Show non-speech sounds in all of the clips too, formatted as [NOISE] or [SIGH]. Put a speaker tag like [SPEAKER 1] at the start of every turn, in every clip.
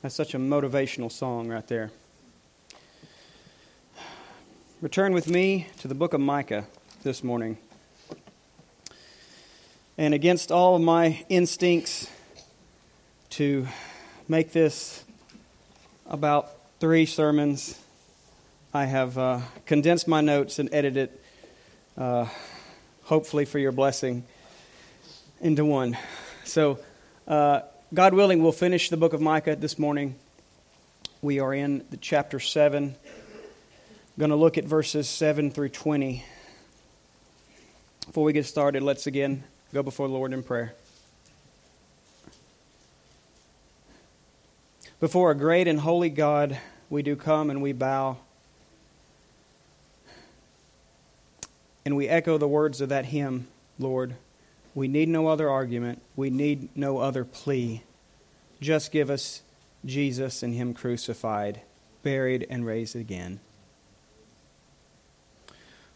[SPEAKER 1] That's such a motivational song right there. Return with me to the book of Micah this morning. And against all of my instincts to make this about three sermons, I have uh, condensed my notes and edited it, uh, hopefully for your blessing, into one. So, uh, God willing, we'll finish the book of Micah this morning. We are in the chapter 7 I'm going to look at verses 7 through 20. Before we get started, let's again go before the Lord in prayer. Before a great and holy God, we do come and we bow. And we echo the words of that hymn, Lord. We need no other argument. We need no other plea. Just give us Jesus and Him crucified, buried, and raised again.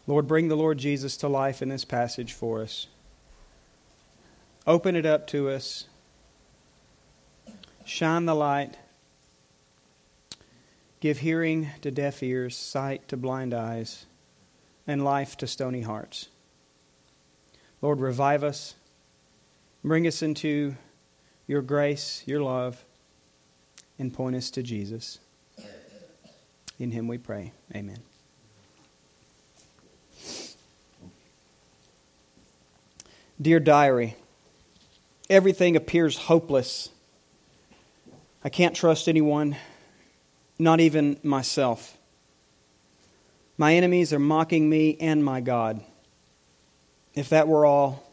[SPEAKER 1] Lord, bring the Lord Jesus to life in this passage for us. Open it up to us. Shine the light. Give hearing to deaf ears, sight to blind eyes, and life to stony hearts. Lord, revive us. Bring us into your grace, your love, and point us to Jesus. In him we pray. Amen. Dear Diary, everything appears hopeless. I can't trust anyone, not even myself. My enemies are mocking me and my God. If that were all,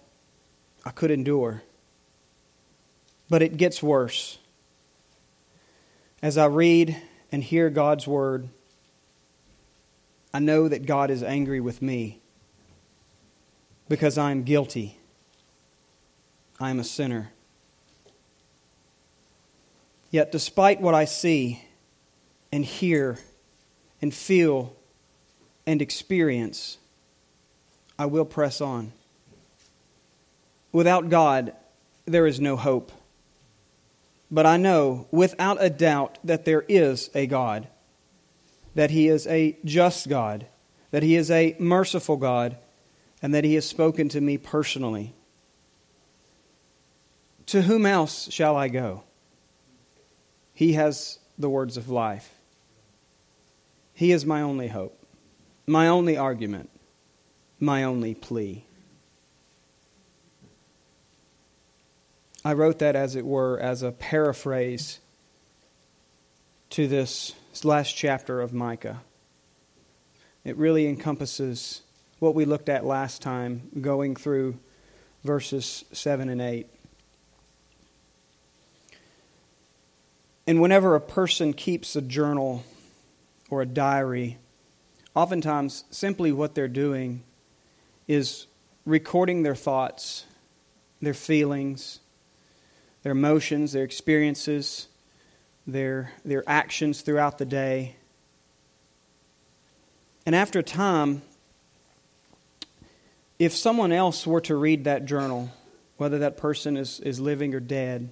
[SPEAKER 1] I could endure. But it gets worse. As I read and hear God's word, I know that God is angry with me because I am guilty. I am a sinner. Yet, despite what I see and hear and feel and experience, I will press on. Without God, there is no hope. But I know without a doubt that there is a God, that He is a just God, that He is a merciful God, and that He has spoken to me personally. To whom else shall I go? He has the words of life. He is my only hope, my only argument, my only plea. I wrote that, as it were, as a paraphrase to this last chapter of Micah. It really encompasses what we looked at last time, going through verses 7 and 8. And whenever a person keeps a journal or a diary, oftentimes simply what they're doing is recording their thoughts, their feelings, their emotions, their experiences, their, their actions throughout the day. And after a time, if someone else were to read that journal, whether that person is, is living or dead,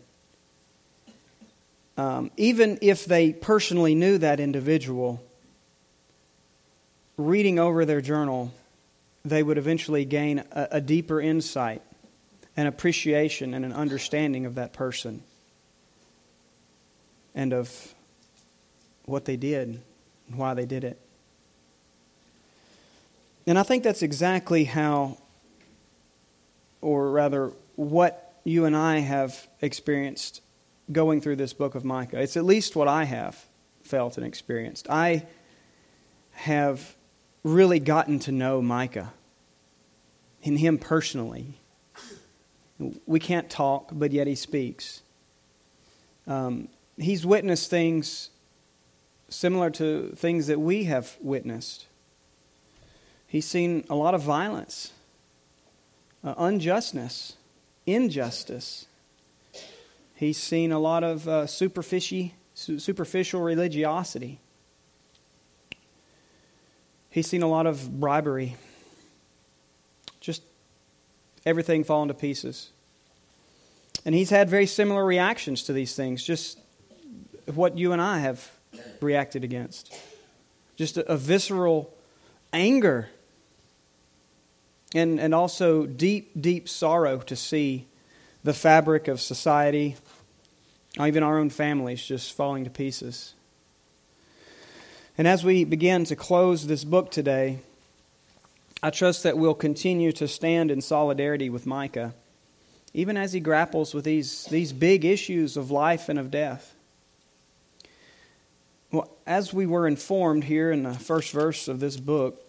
[SPEAKER 1] um, even if they personally knew that individual, reading over their journal, they would eventually gain a, a deeper insight, an appreciation, and an understanding of that person and of what they did and why they did it. And I think that's exactly how, or rather, what you and I have experienced going through this book of Micah. It's at least what I have felt and experienced. I have really gotten to know Micah and him personally. We can't talk, but yet he speaks. Um, he's witnessed things similar to things that we have witnessed. He's seen a lot of violence, uh, unjustness, injustice. He's seen a lot of uh, superficial, superficial religiosity. He's seen a lot of bribery. Just everything falling to pieces. And he's had very similar reactions to these things, just what you and I have reacted against. Just a, a visceral anger and, and also deep, deep sorrow to see the fabric of society, even our own families, just falling to pieces. And as we begin to close this book today, I trust that we'll continue to stand in solidarity with Micah, even as he grapples with these, these big issues of life and of death. Well, as we were informed here in the first verse of this book,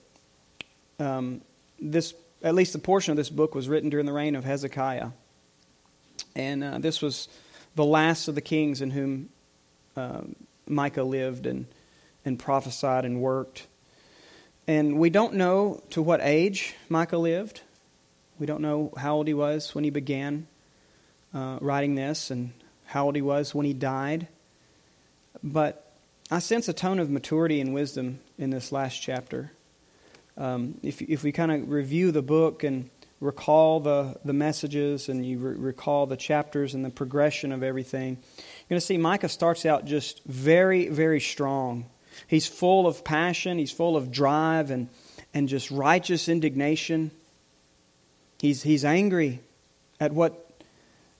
[SPEAKER 1] um, this at least the portion of this book was written during the reign of Hezekiah. And uh, this was the last of the kings in whom uh, Micah lived and, and prophesied and worked. And we don't know to what age Micah lived. We don't know how old he was when he began uh, writing this and how old he was when he died. But I sense a tone of maturity and wisdom in this last chapter. Um, if, if we kind of review the book and recall the, the messages and you re- recall the chapters and the progression of everything, you're going to see Micah starts out just very, very strong. He's full of passion, he's full of drive and, and just righteous indignation. He's, he's angry at what,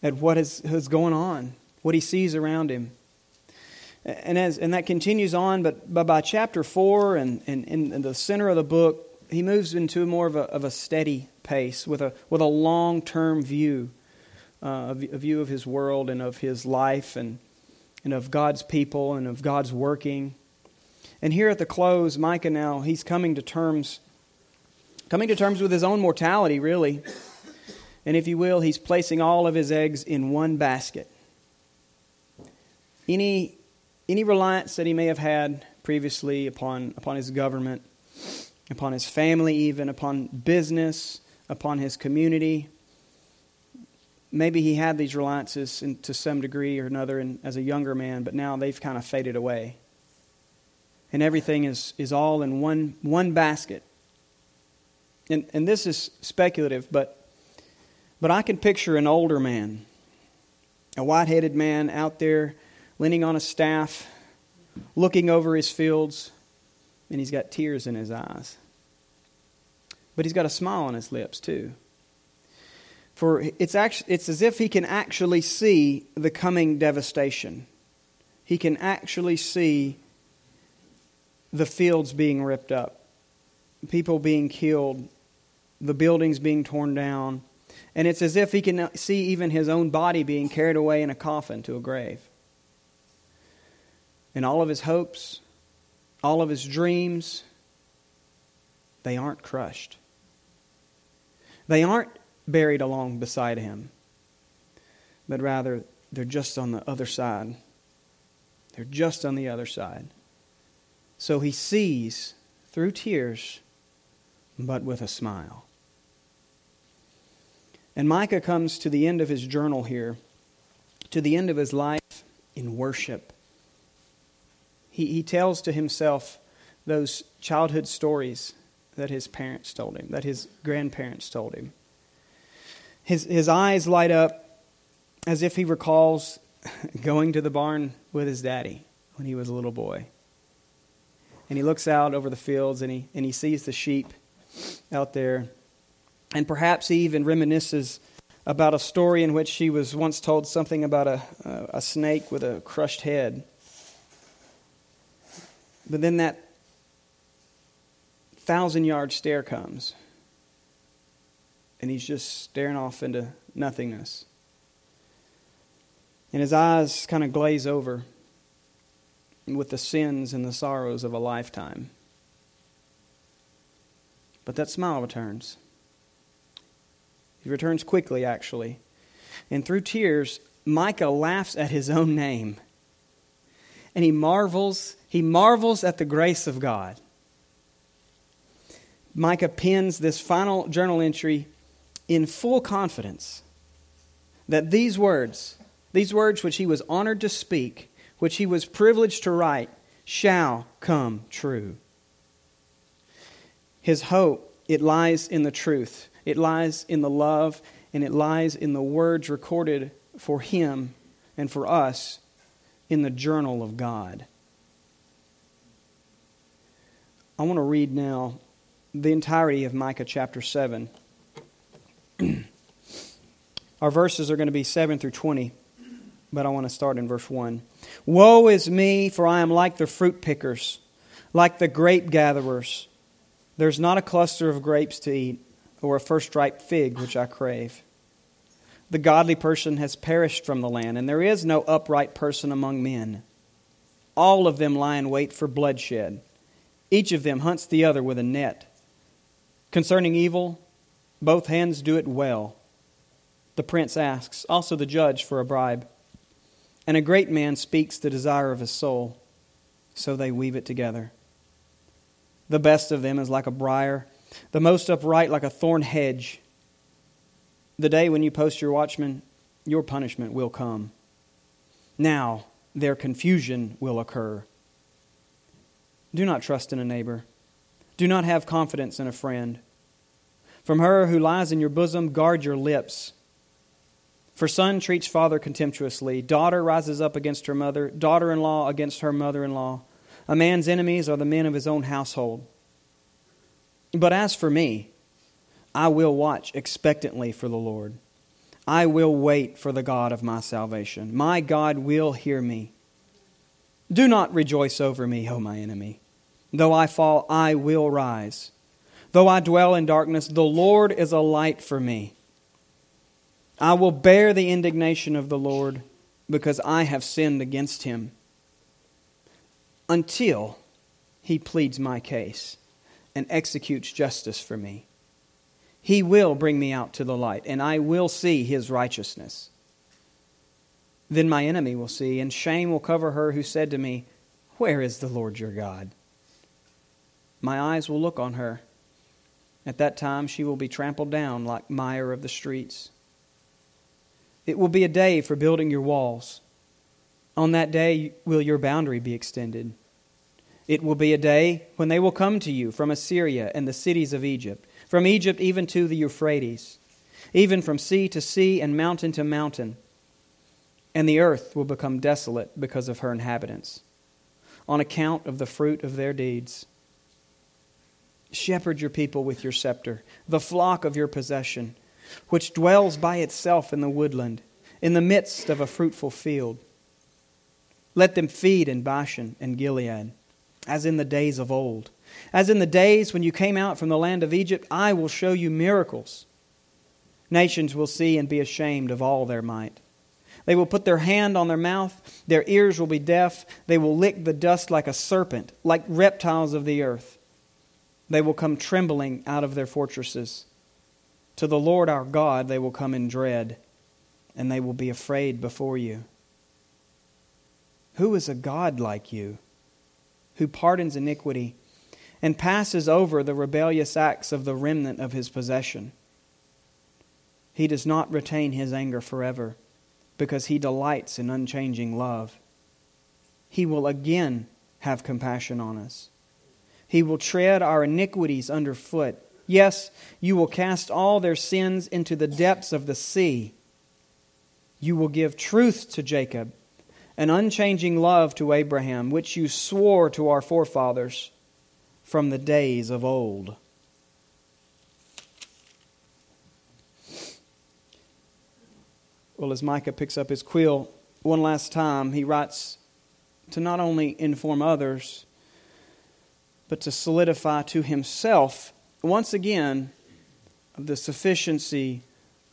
[SPEAKER 1] at what is, is going on, what he sees around him. And, as, and that continues on, but, but by chapter 4 and, and in the center of the book, he moves into more of a, of a steady pace with a, with a long term view, uh, a view of his world and of his life and, and of God's people and of God's working. And here at the close, Micah now, he's coming to terms, coming to terms with his own mortality, really. And if you will, he's placing all of his eggs in one basket. Any, any reliance that he may have had previously upon, upon his government, upon his family, even upon business, upon his community. Maybe he had these reliances in, to some degree or another in, as a younger man, but now they've kind of faded away. And everything is, is all in one, one basket. And, and this is speculative, but, but I can picture an older man, a white headed man out there leaning on a staff, looking over his fields and he's got tears in his eyes. But he's got a smile on his lips, too. For it's, actually, it's as if he can actually see the coming devastation. He can actually see the fields being ripped up, people being killed, the buildings being torn down. And it's as if he can see even his own body being carried away in a coffin to a grave. And all of his hopes, all of his dreams, they aren't crushed. They aren't buried along beside him, but rather they're just on the other side. They're just on the other side. So he sees through tears, but with a smile. And Micah comes to the end of his journal here, to the end of his life in worship he, he tells to himself those childhood stories that his parents told him, that his grandparents told him. His, his eyes light up as if he recalls [LAUGHS] going to the barn with his daddy when he was a little boy. And he looks out over the fields and he, and he sees the sheep out there. And perhaps he even reminisces about a story in which he was once told something about a, a, a snake with a crushed head. But then that thousand yard stare comes, and he's just staring off into nothingness. And his eyes kind of glaze over with the sins and the sorrows of a lifetime. But that smile returns. He returns quickly, actually. And through tears, Micah laughs at his own name. And he marvels he marvels at the grace of God. Micah pens this final journal entry in full confidence that these words, these words which he was honored to speak, which he was privileged to write, shall come true. His hope, it lies in the truth, it lies in the love, and it lies in the words recorded for him and for us in the journal of God. I want to read now the entirety of Micah chapter 7. [CLEARS THROAT] Our verses are going to be 7 through 20, but I want to start in verse 1. Woe is me, for I am like the fruit pickers, like the grape gatherers. There's not a cluster of grapes to eat, or a first ripe fig which I crave. The godly person has perished from the land, and there is no upright person among men. All of them lie in wait for bloodshed. Each of them hunts the other with a net. Concerning evil, both hands do it well. The prince asks, also the judge, for a bribe. And a great man speaks the desire of his soul. So they weave it together. The best of them is like a briar, the most upright like a thorn hedge. The day when you post your watchman, your punishment will come. Now their confusion will occur. Do not trust in a neighbor. Do not have confidence in a friend. From her who lies in your bosom, guard your lips. For son treats father contemptuously, daughter rises up against her mother, daughter in law against her mother in law. A man's enemies are the men of his own household. But as for me, I will watch expectantly for the Lord. I will wait for the God of my salvation. My God will hear me. Do not rejoice over me, O my enemy. Though I fall, I will rise. Though I dwell in darkness, the Lord is a light for me. I will bear the indignation of the Lord because I have sinned against him until he pleads my case and executes justice for me. He will bring me out to the light, and I will see his righteousness. Then my enemy will see, and shame will cover her who said to me, Where is the Lord your God? My eyes will look on her. At that time she will be trampled down like mire of the streets. It will be a day for building your walls. On that day will your boundary be extended. It will be a day when they will come to you from Assyria and the cities of Egypt, from Egypt even to the Euphrates, even from sea to sea and mountain to mountain and the earth will become desolate because of her inhabitants, on account of the fruit of their deeds. Shepherd your people with your scepter, the flock of your possession, which dwells by itself in the woodland, in the midst of a fruitful field. Let them feed in Bashan and Gilead, as in the days of old. As in the days when you came out from the land of Egypt, I will show you miracles. Nations will see and be ashamed of all their might. They will put their hand on their mouth, their ears will be deaf, they will lick the dust like a serpent, like reptiles of the earth. They will come trembling out of their fortresses. To the Lord our God they will come in dread, and they will be afraid before you. Who is a God like you, who pardons iniquity and passes over the rebellious acts of the remnant of his possession? He does not retain his anger forever because he delights in unchanging love. He will again have compassion on us. He will tread our iniquities underfoot. Yes, you will cast all their sins into the depths of the sea. You will give truth to Jacob, an unchanging love to Abraham, which you swore to our forefathers from the days of old. Well, as Micah picks up his quill one last time, he writes to not only inform others, but to solidify to himself once again of the sufficiency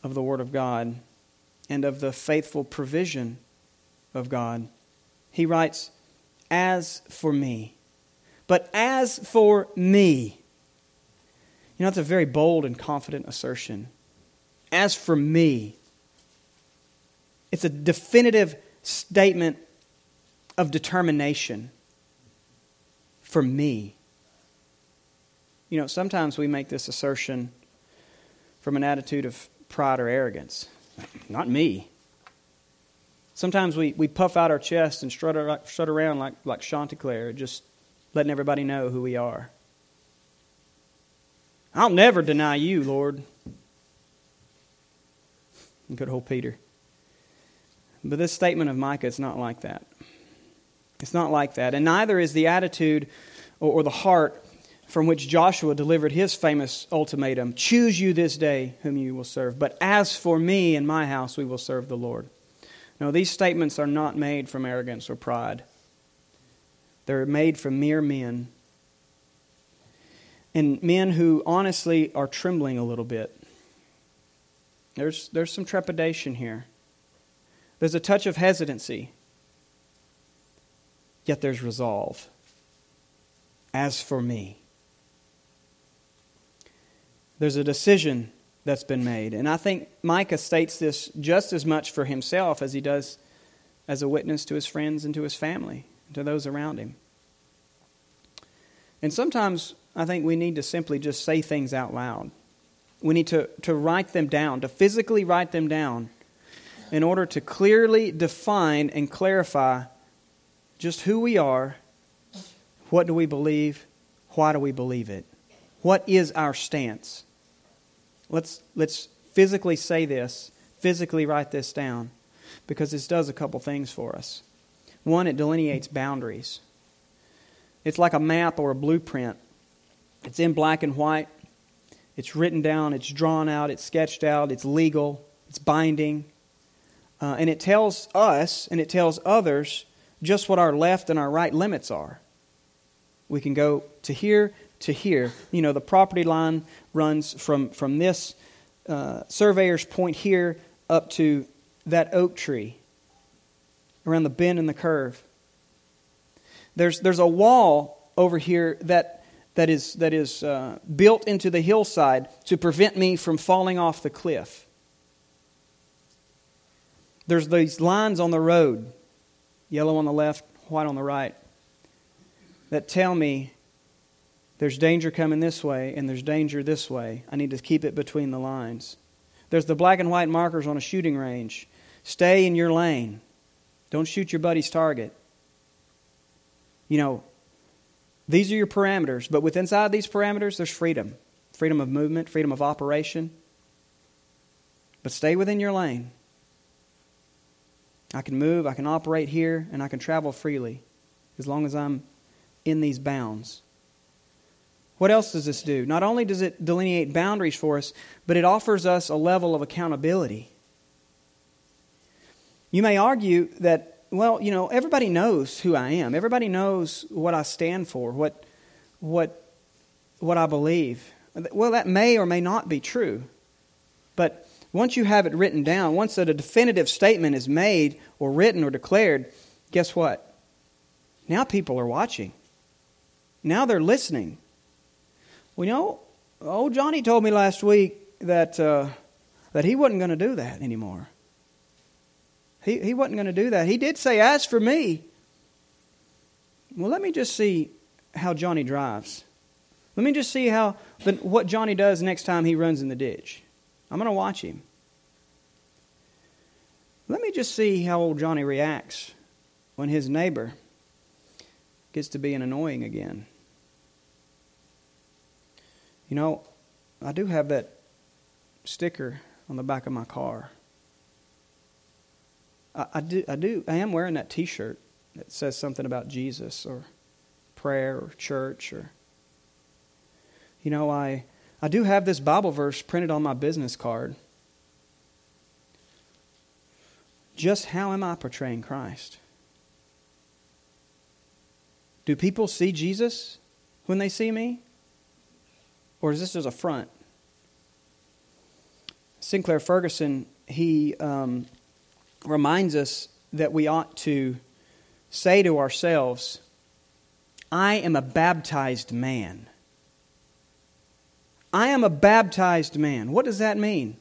[SPEAKER 1] of the Word of God and of the faithful provision of God. He writes, As for me, but as for me, you know, it's a very bold and confident assertion. As for me, it's a definitive statement of determination for me. You know, sometimes we make this assertion from an attitude of pride or arrogance. Not me. Sometimes we, we puff out our chest and strut, strut around like, like Chanticleer, just letting everybody know who we are. I'll never deny you, Lord. Good old Peter. But this statement of Micah is not like that. It's not like that. And neither is the attitude or, or the heart from which Joshua delivered his famous ultimatum Choose you this day whom you will serve. But as for me and my house, we will serve the Lord. No, these statements are not made from arrogance or pride, they're made from mere men. And men who honestly are trembling a little bit. There's, there's some trepidation here. There's a touch of hesitancy. Yet there's resolve. As for me, there's a decision that's been made. And I think Micah states this just as much for himself as he does as a witness to his friends and to his family, and to those around him. And sometimes I think we need to simply just say things out loud. We need to, to write them down, to physically write them down, in order to clearly define and clarify just who we are, what do we believe, why do we believe it, what is our stance. Let's, let's physically say this, physically write this down, because this does a couple things for us. One, it delineates boundaries. It's like a map or a blueprint. It's in black and white. It's written down, it's drawn out, it's sketched out, it's legal, it's binding. Uh, and it tells us and it tells others just what our left and our right limits are. We can go to here to here. You know, the property line runs from, from this uh, surveyor's point here up to that oak tree around the bend and the curve. There's, there's a wall over here that, that is, that is uh, built into the hillside to prevent me from falling off the cliff. There's these lines on the road, yellow on the left, white on the right, that tell me there's danger coming this way and there's danger this way. I need to keep it between the lines. There's the black and white markers on a shooting range. Stay in your lane. Don't shoot your buddy's target. You know, these are your parameters, but within inside these parameters, there's freedom freedom of movement, freedom of operation. But stay within your lane. I can move, I can operate here, and I can travel freely as long as I'm in these bounds. What else does this do? Not only does it delineate boundaries for us, but it offers us a level of accountability. You may argue that, well, you know, everybody knows who I am. Everybody knows what I stand for, what, what, what I believe. Well, that may or may not be true. But once you have it written down, once a definitive statement is made or written or declared, guess what? Now people are watching. Now they're listening. You know, old Johnny told me last week that, uh, that he wasn't going to do that anymore. He, he wasn't going to do that. He did say, As for me, well, let me just see how Johnny drives. Let me just see how the, what Johnny does next time he runs in the ditch. I'm going to watch him. Let me just see how old Johnny reacts when his neighbor gets to being annoying again. You know, I do have that sticker on the back of my car. I, I do. I do. I am wearing that T-shirt that says something about Jesus or prayer or church or. You know, I I do have this Bible verse printed on my business card. Just how am I portraying Christ? Do people see Jesus when they see me? Or is this just a front? Sinclair Ferguson, he um, reminds us that we ought to say to ourselves, I am a baptized man. I am a baptized man. What does that mean?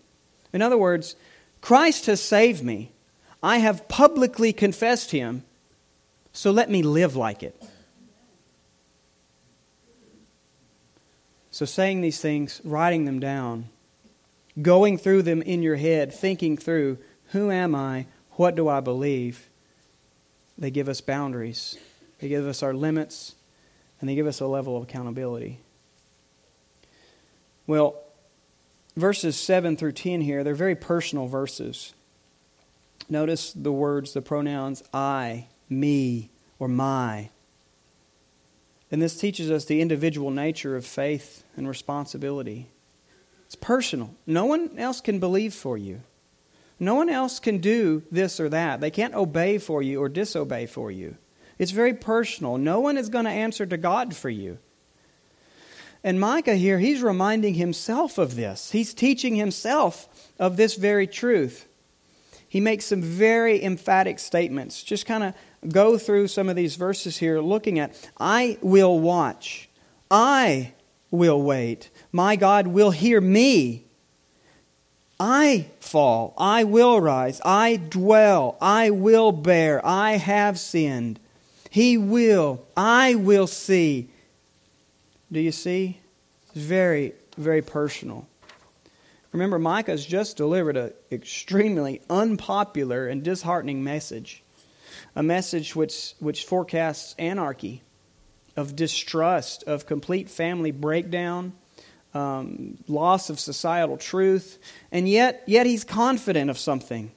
[SPEAKER 1] In other words, Christ has saved me. I have publicly confessed him, so let me live like it. So, saying these things, writing them down, going through them in your head, thinking through who am I? What do I believe? They give us boundaries, they give us our limits, and they give us a level of accountability. Well, verses 7 through 10 here, they're very personal verses. Notice the words, the pronouns I, me, or my. And this teaches us the individual nature of faith and responsibility. It's personal. No one else can believe for you. No one else can do this or that. They can't obey for you or disobey for you. It's very personal. No one is going to answer to God for you. And Micah here, he's reminding himself of this. He's teaching himself of this very truth. He makes some very emphatic statements. Just kind of go through some of these verses here, looking at I will watch, I will wait, my God will hear me. I fall, I will rise, I dwell, I will bear, I have sinned. He will, I will see. Do you see? It's very, very personal. Remember, Micah has just delivered an extremely unpopular and disheartening message. A message which, which forecasts anarchy, of distrust, of complete family breakdown, um, loss of societal truth, and yet, yet he's confident of something.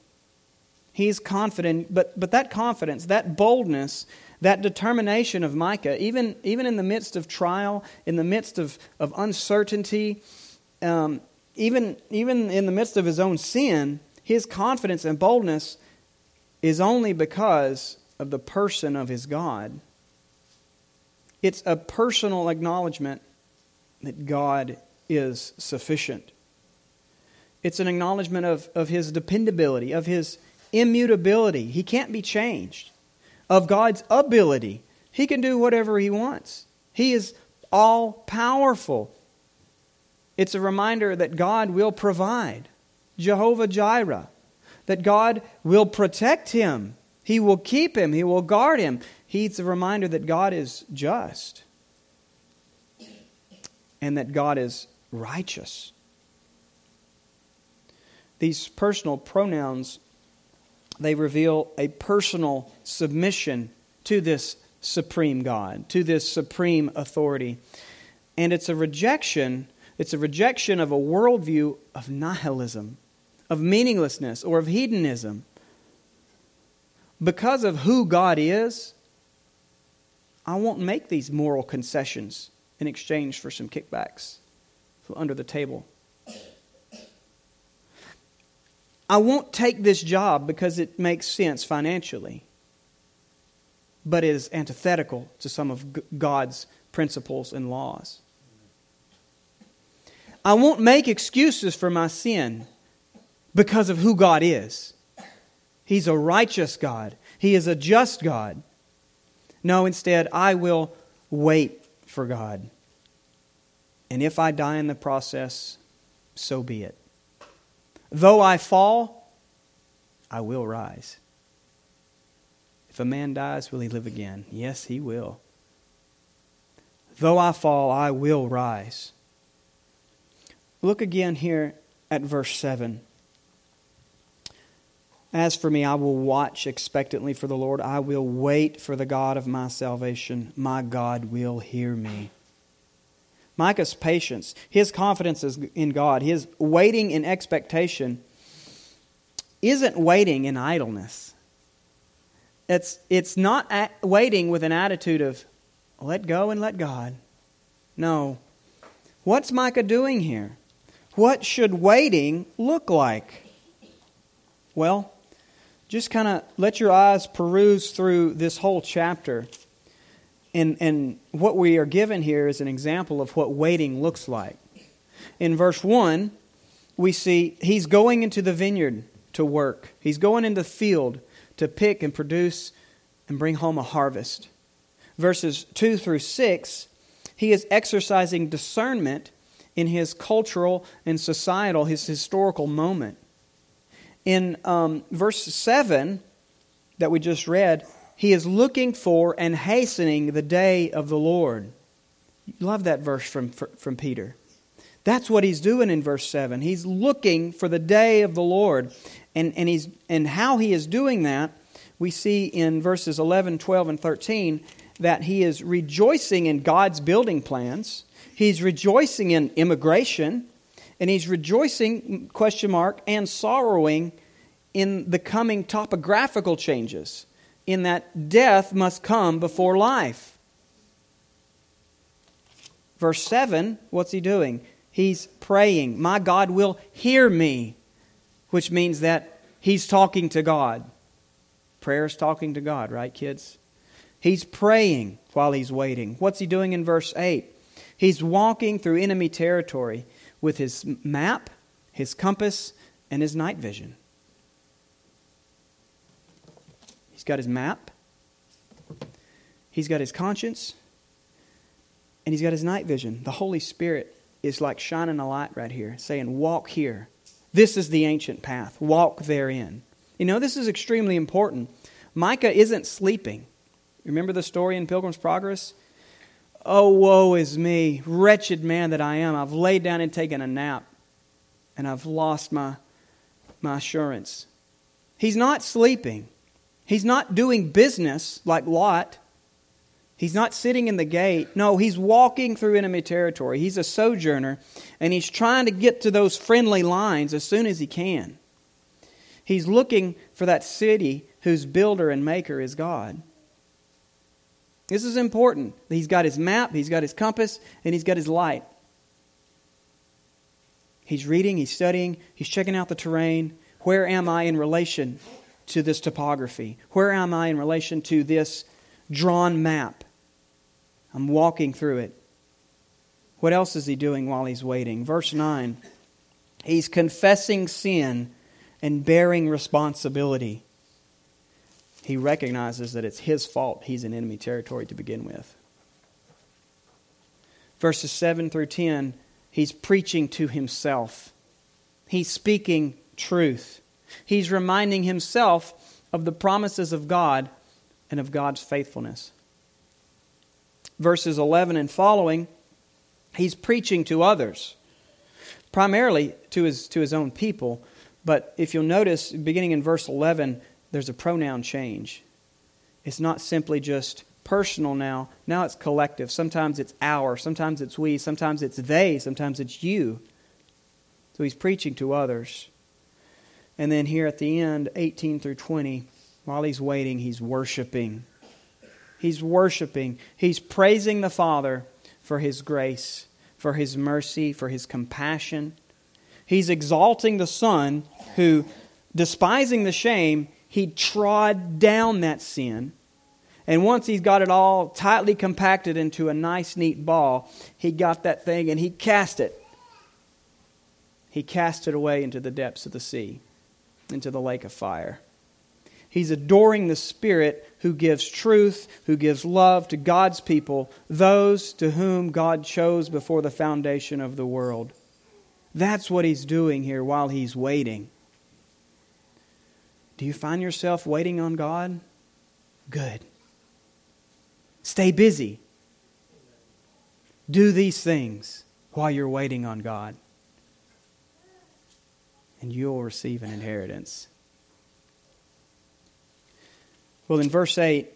[SPEAKER 1] He's confident, but, but that confidence, that boldness, that determination of Micah, even, even in the midst of trial, in the midst of, of uncertainty, um, even, even in the midst of his own sin, his confidence and boldness is only because of the person of his God. It's a personal acknowledgement that God is sufficient. It's an acknowledgement of, of his dependability, of his immutability. He can't be changed. Of God's ability. He can do whatever he wants. He is all powerful. It's a reminder that God will provide. Jehovah Jireh. That God will protect him. He will keep him. He will guard him. He's a reminder that God is just. And that God is righteous. These personal pronouns, they reveal a personal submission to this supreme God, to this supreme authority. And it's a rejection, it's a rejection of a worldview of nihilism, of meaninglessness, or of hedonism. Because of who God is, I won't make these moral concessions in exchange for some kickbacks under the table. I won't take this job because it makes sense financially, but is antithetical to some of God's principles and laws. I won't make excuses for my sin because of who God is. He's a righteous God, He is a just God. No, instead, I will wait for God. And if I die in the process, so be it. Though I fall, I will rise. If a man dies, will he live again? Yes, he will. Though I fall, I will rise. Look again here at verse 7. As for me, I will watch expectantly for the Lord. I will wait for the God of my salvation. My God will hear me. Micah's patience, his confidence in God, his waiting in expectation, isn't waiting in idleness. It's, it's not waiting with an attitude of let go and let God. No. What's Micah doing here? What should waiting look like? Well, just kind of let your eyes peruse through this whole chapter and, and what we are given here is an example of what waiting looks like. In verse 1, we see he's going into the vineyard to work, he's going into the field to pick and produce and bring home a harvest. Verses 2 through 6, he is exercising discernment in his cultural and societal, his historical moment. In um, verse 7 that we just read, he is looking for and hastening the day of the Lord. Love that verse from, from Peter. That's what he's doing in verse 7. He's looking for the day of the Lord. And, and, he's, and how he is doing that, we see in verses 11, 12, and 13 that he is rejoicing in God's building plans. He's rejoicing in immigration. And he's rejoicing, question mark, and sorrowing in the coming topographical changes in that death must come before life. Verse 7, what's he doing? He's praying, My God will hear me, which means that he's talking to God. Prayer is talking to God, right, kids? He's praying while he's waiting. What's he doing in verse 8? He's walking through enemy territory with his map, his compass, and his night vision. He's got his map, he's got his conscience, and he's got his night vision. The Holy Spirit is like shining a light right here, saying, Walk here. This is the ancient path. Walk therein. You know, this is extremely important. Micah isn't sleeping. Remember the story in Pilgrim's Progress? Oh, woe is me, wretched man that I am. I've laid down and taken a nap, and I've lost my, my assurance. He's not sleeping. He's not doing business like Lot. He's not sitting in the gate. No, he's walking through enemy territory. He's a sojourner, and he's trying to get to those friendly lines as soon as he can. He's looking for that city whose builder and maker is God. This is important. He's got his map, he's got his compass, and he's got his light. He's reading, he's studying, he's checking out the terrain. Where am I in relation to this topography? Where am I in relation to this drawn map? I'm walking through it. What else is he doing while he's waiting? Verse 9. He's confessing sin and bearing responsibility. He recognizes that it's his fault he's in enemy territory to begin with. Verses 7 through 10, he's preaching to himself. He's speaking truth. He's reminding himself of the promises of God and of God's faithfulness verses 11 and following, he's preaching to others, primarily to his, to his own people. But if you'll notice, beginning in verse 11, there's a pronoun change. It's not simply just personal now, now it's collective. Sometimes it's our, sometimes it's we, sometimes it's they, sometimes it's you. So he's preaching to others. And then here at the end, 18 through 20, while he's waiting, he's worshiping. He's worshiping. He's praising the Father for His grace, for His mercy, for His compassion. He's exalting the Son who, despising the shame, he trod down that sin. And once he's got it all tightly compacted into a nice, neat ball, he got that thing and he cast it. He cast it away into the depths of the sea, into the lake of fire. He's adoring the Spirit who gives truth, who gives love to God's people, those to whom God chose before the foundation of the world. That's what he's doing here while he's waiting. Do you find yourself waiting on God? Good. Stay busy. Do these things while you're waiting on God, and you'll receive an inheritance. Well, in verse 8,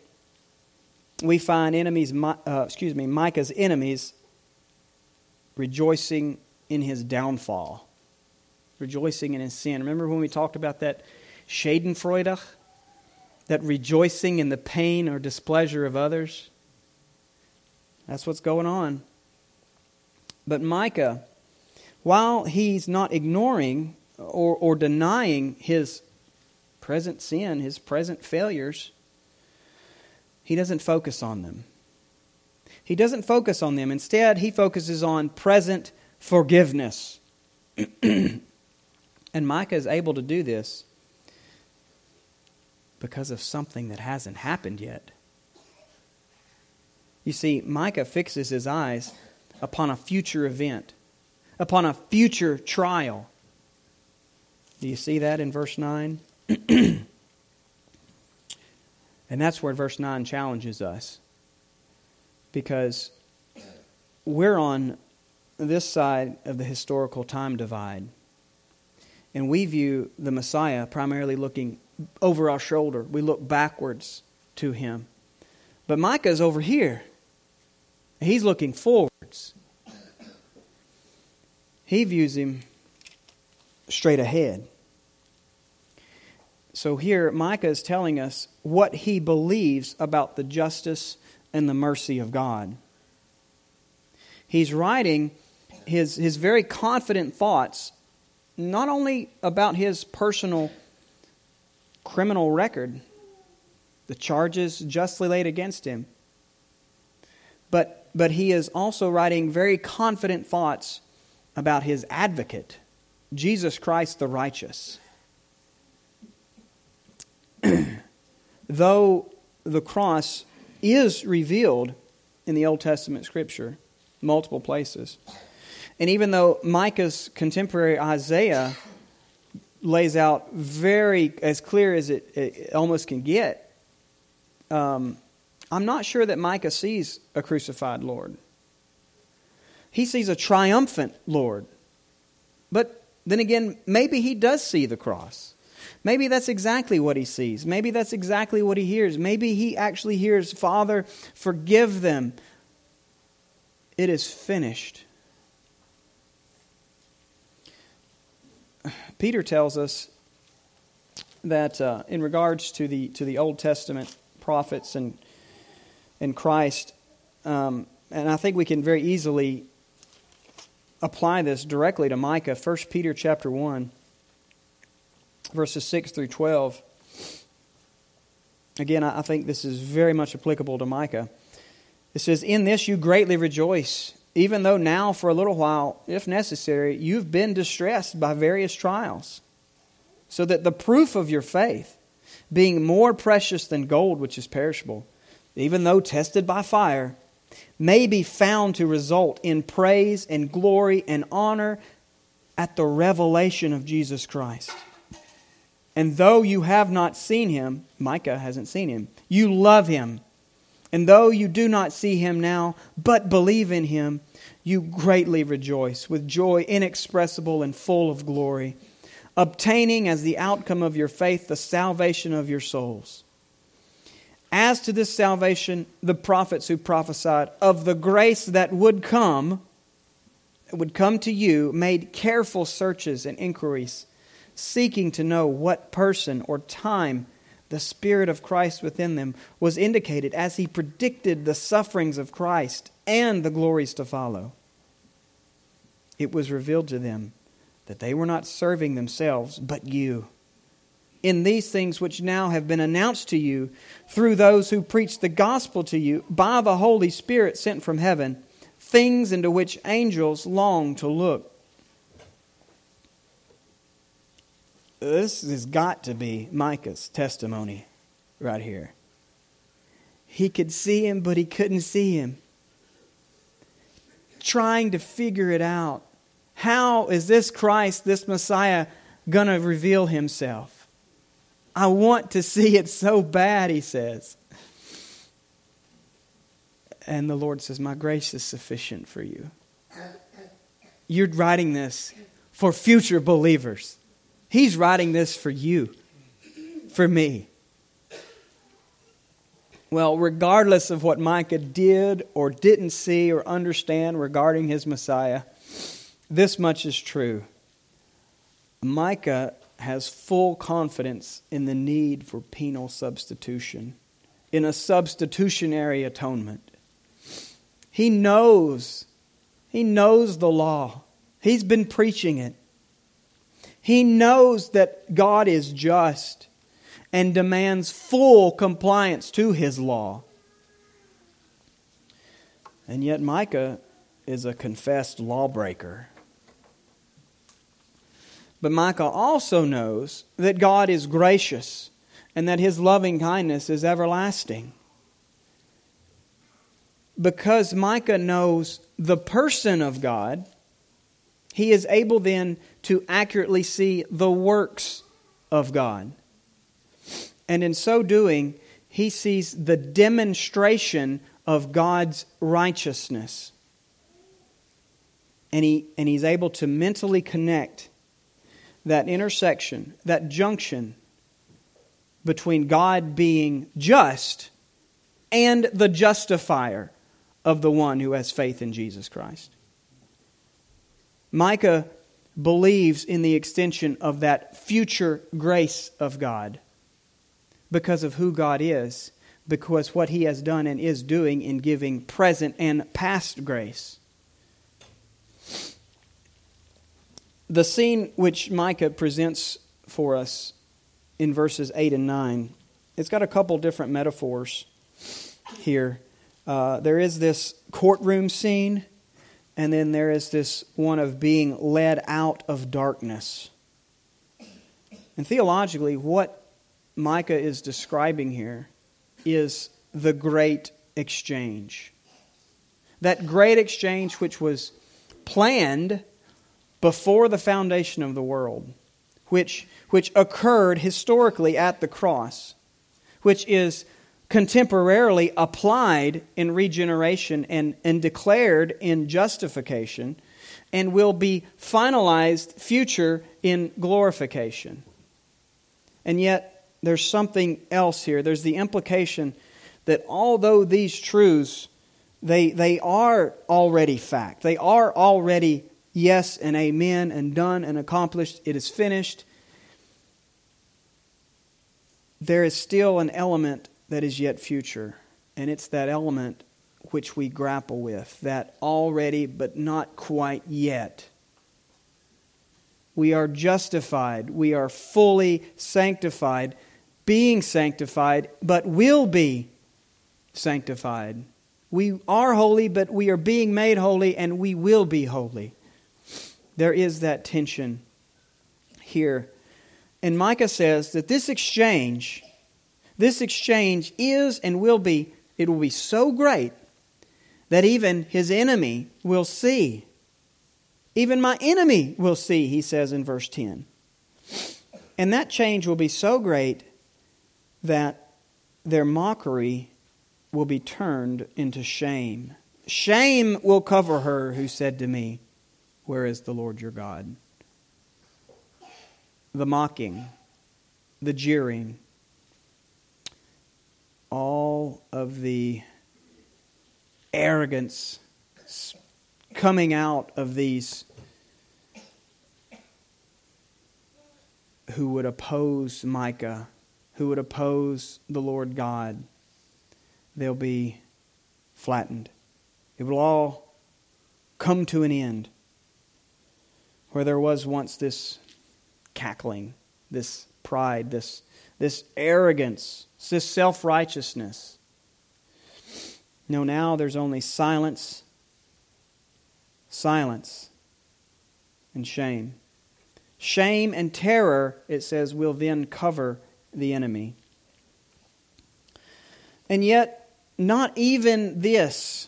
[SPEAKER 1] we find enemies, uh, excuse me, Micah's enemies rejoicing in his downfall, rejoicing in his sin. Remember when we talked about that Schadenfreude, that rejoicing in the pain or displeasure of others? That's what's going on. But Micah, while he's not ignoring or, or denying his present sin, his present failures, he doesn't focus on them. He doesn't focus on them. Instead, he focuses on present forgiveness. [CLEARS THROAT] and Micah is able to do this because of something that hasn't happened yet. You see, Micah fixes his eyes upon a future event, upon a future trial. Do you see that in verse 9? [CLEARS THROAT] And that's where verse 9 challenges us. Because we're on this side of the historical time divide. And we view the Messiah primarily looking over our shoulder. We look backwards to him. But Micah is over here. He's looking forwards. He views him straight ahead. So here, Micah is telling us what he believes about the justice and the mercy of God. He's writing his, his very confident thoughts, not only about his personal criminal record, the charges justly laid against him, but, but he is also writing very confident thoughts about his advocate, Jesus Christ the righteous. [CLEARS THROAT] Though the cross is revealed in the Old Testament scripture, multiple places, and even though Micah's contemporary Isaiah lays out very as clear as it, it almost can get, um, I'm not sure that Micah sees a crucified Lord. He sees a triumphant Lord. But then again, maybe he does see the cross. Maybe that's exactly what he sees. Maybe that's exactly what he hears. Maybe he actually hears, Father, forgive them. It is finished. Peter tells us that uh, in regards to the, to the Old Testament prophets and, and Christ, um, and I think we can very easily apply this directly to Micah. 1 Peter chapter 1, verses 6 through 12. Again, I think this is very much applicable to Micah. It says, In this you greatly rejoice, even though now, for a little while, if necessary, you've been distressed by various trials, so that the proof of your faith, being more precious than gold which is perishable, even though tested by fire, may be found to result in praise and glory and honor at the revelation of Jesus Christ. And though you have not seen him, Micah hasn't seen him, you love him. And though you do not see him now, but believe in him, you greatly rejoice with joy inexpressible and full of glory, obtaining as the outcome of your faith the salvation of your souls. As to this salvation, the prophets who prophesied of the grace that would come, would come to you, made careful searches and inquiries, seeking to know what person or time the Spirit of Christ within them was indicated as he predicted the sufferings of Christ and the glories to follow. It was revealed to them that they were not serving themselves, but you in these things which now have been announced to you through those who preach the gospel to you by the Holy Spirit sent from heaven, things into which angels long to look. This has got to be Micah's testimony right here. He could see him, but he couldn't see him. Trying to figure it out. How is this Christ, this Messiah, going to reveal himself? I want to see it so bad, he says. And the Lord says, My grace is sufficient for you. You're writing this for future believers. He's writing this for you, for me. Well, regardless of what Micah did or didn't see or understand regarding his Messiah, this much is true. Micah has full confidence in the need for penal substitution, in a substitutionary atonement. He knows, he knows the law. He's been preaching it. He knows that God is just and demands full compliance to his law. And yet, Micah is a confessed lawbreaker. But Micah also knows that God is gracious and that his loving kindness is everlasting. Because Micah knows the person of God, he is able then to accurately see the works of God. And in so doing, he sees the demonstration of God's righteousness. And, he, and he's able to mentally connect that intersection, that junction between God being just and the justifier of the one who has faith in Jesus Christ. Micah believes in the extension of that future grace of God because of who God is, because what He has done and is doing in giving present and past grace. The scene which Micah presents for us in verses 8 and 9, it's got a couple different metaphors here. Uh, there is this courtroom scene, and then there is this one of being led out of darkness. And theologically, what Micah is describing here is the great exchange. That great exchange which was planned before the foundation of the world, which, which occurred historically at the cross, which is contemporarily applied in regeneration and, and declared in justification, and will be finalized future in glorification. And yet, there's something else here. There's the implication that although these truths, they, they are already fact, they are already yes and amen and done and accomplished, it is finished, there is still an element that is yet future. And it's that element which we grapple with, that already but not quite yet. We are justified, we are fully sanctified, being sanctified, but will be sanctified. We are holy, but we are being made holy, and we will be holy. There is that tension here. And Micah says that this exchange this exchange is and will be, it will be so great that even his enemy will see. Even my enemy will see, he says in verse 10. And that change will be so great that their mockery will be turned into shame. Shame will cover her who said to me, Where is the Lord your God? The mocking, the jeering, all of the arrogance coming out of these who would oppose Micah, who would oppose the Lord God, they'll be flattened. It will all come to an end. Where there was once this cackling, this pride, this, this arrogance this self righteousness. No, now there's only silence, silence, and shame. Shame and terror, it says, will then cover the enemy. And yet, not even this,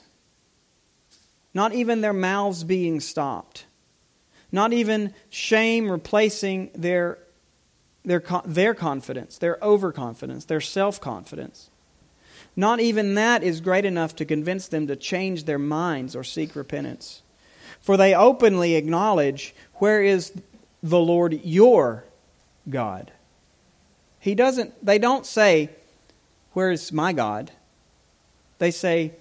[SPEAKER 1] not even their mouths being stopped, not even shame replacing their their, their confidence, their overconfidence, their self confidence. Not even that is great enough to convince them to change their minds or seek repentance. For they openly acknowledge, Where is the Lord your God? He doesn't, they don't say, Where is my God? They say,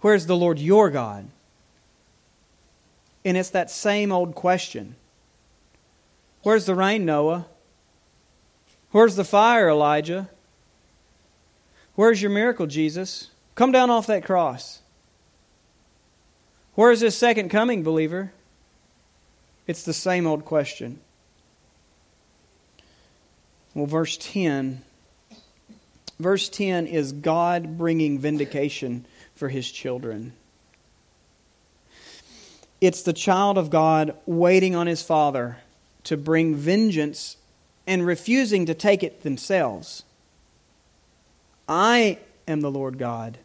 [SPEAKER 1] Where's the Lord your God? And it's that same old question Where's the rain, Noah? Where's the fire, Elijah? Where's your miracle, Jesus? Come down off that cross. Where's this second coming, believer? It's the same old question. Well, verse 10. Verse 10 is God bringing vindication for his children. It's the child of God waiting on his father to bring vengeance and refusing to take it themselves. I am the Lord God.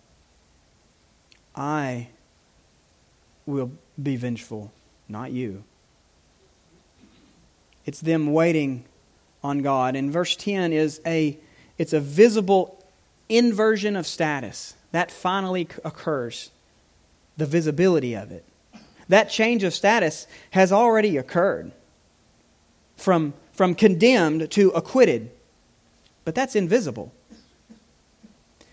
[SPEAKER 1] I will be vengeful, not you. It's them waiting on God. And verse 10 is a it's a visible inversion of status. That finally occurs. The visibility of it. That change of status has already occurred. From from condemned to acquitted. But that's invisible.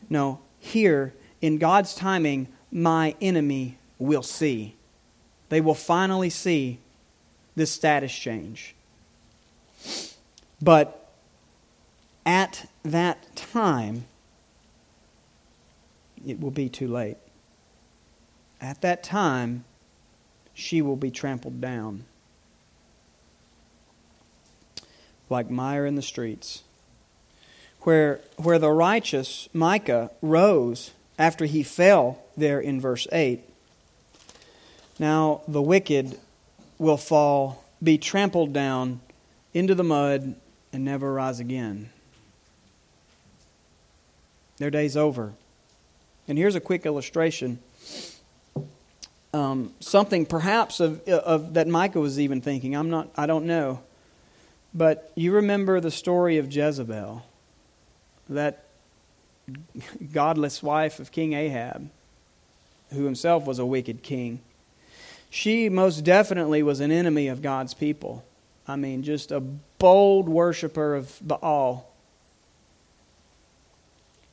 [SPEAKER 1] No, here, in God's timing, my enemy will see. They will finally see this status change. But at that time, it will be too late. At that time, she will be trampled down like mire in the streets. Where, where the righteous Micah rose after he fell, there in verse 8, now the wicked will fall, be trampled down into the mud, and never rise again. Their day's over. And here's a quick illustration. Um, something perhaps of, of that Micah was even thinking. I'm not. I don't know. But you remember the story of Jezebel, that godless wife of King Ahab, who himself was a wicked king. She most definitely was an enemy of God's people. I mean, just a bold worshiper of Baal.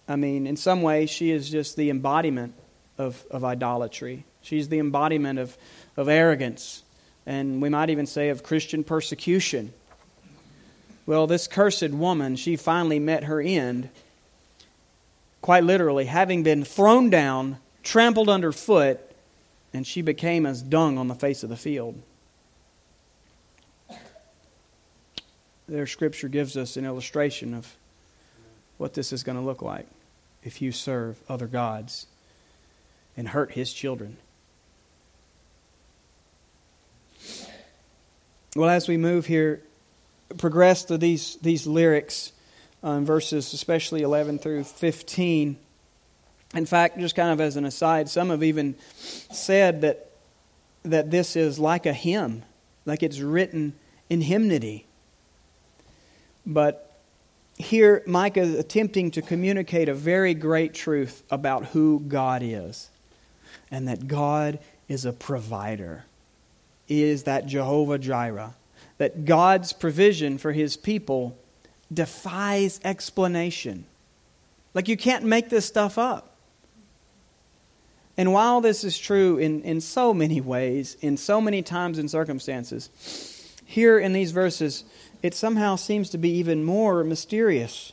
[SPEAKER 1] I mean, in some ways, she is just the embodiment of, of idolatry. She's the embodiment of, of arrogance, and we might even say of Christian persecution. Well, this cursed woman, she finally met her end, quite literally, having been thrown down, trampled underfoot, and she became as dung on the face of the field. Their scripture gives us an illustration of what this is going to look like if you serve other gods and hurt his children. Well, as we move here progress to these, these lyrics um, verses especially 11 through 15. In fact, just kind of as an aside, some have even said that, that this is like a hymn, like it's written in hymnody. But here, Micah is attempting to communicate a very great truth about who God is, and that God is a provider. He is that Jehovah Jireh that God's provision for his people defies explanation. Like you can't make this stuff up. And while this is true in, in so many ways, in so many times and circumstances, here in these verses, it somehow seems to be even more mysterious.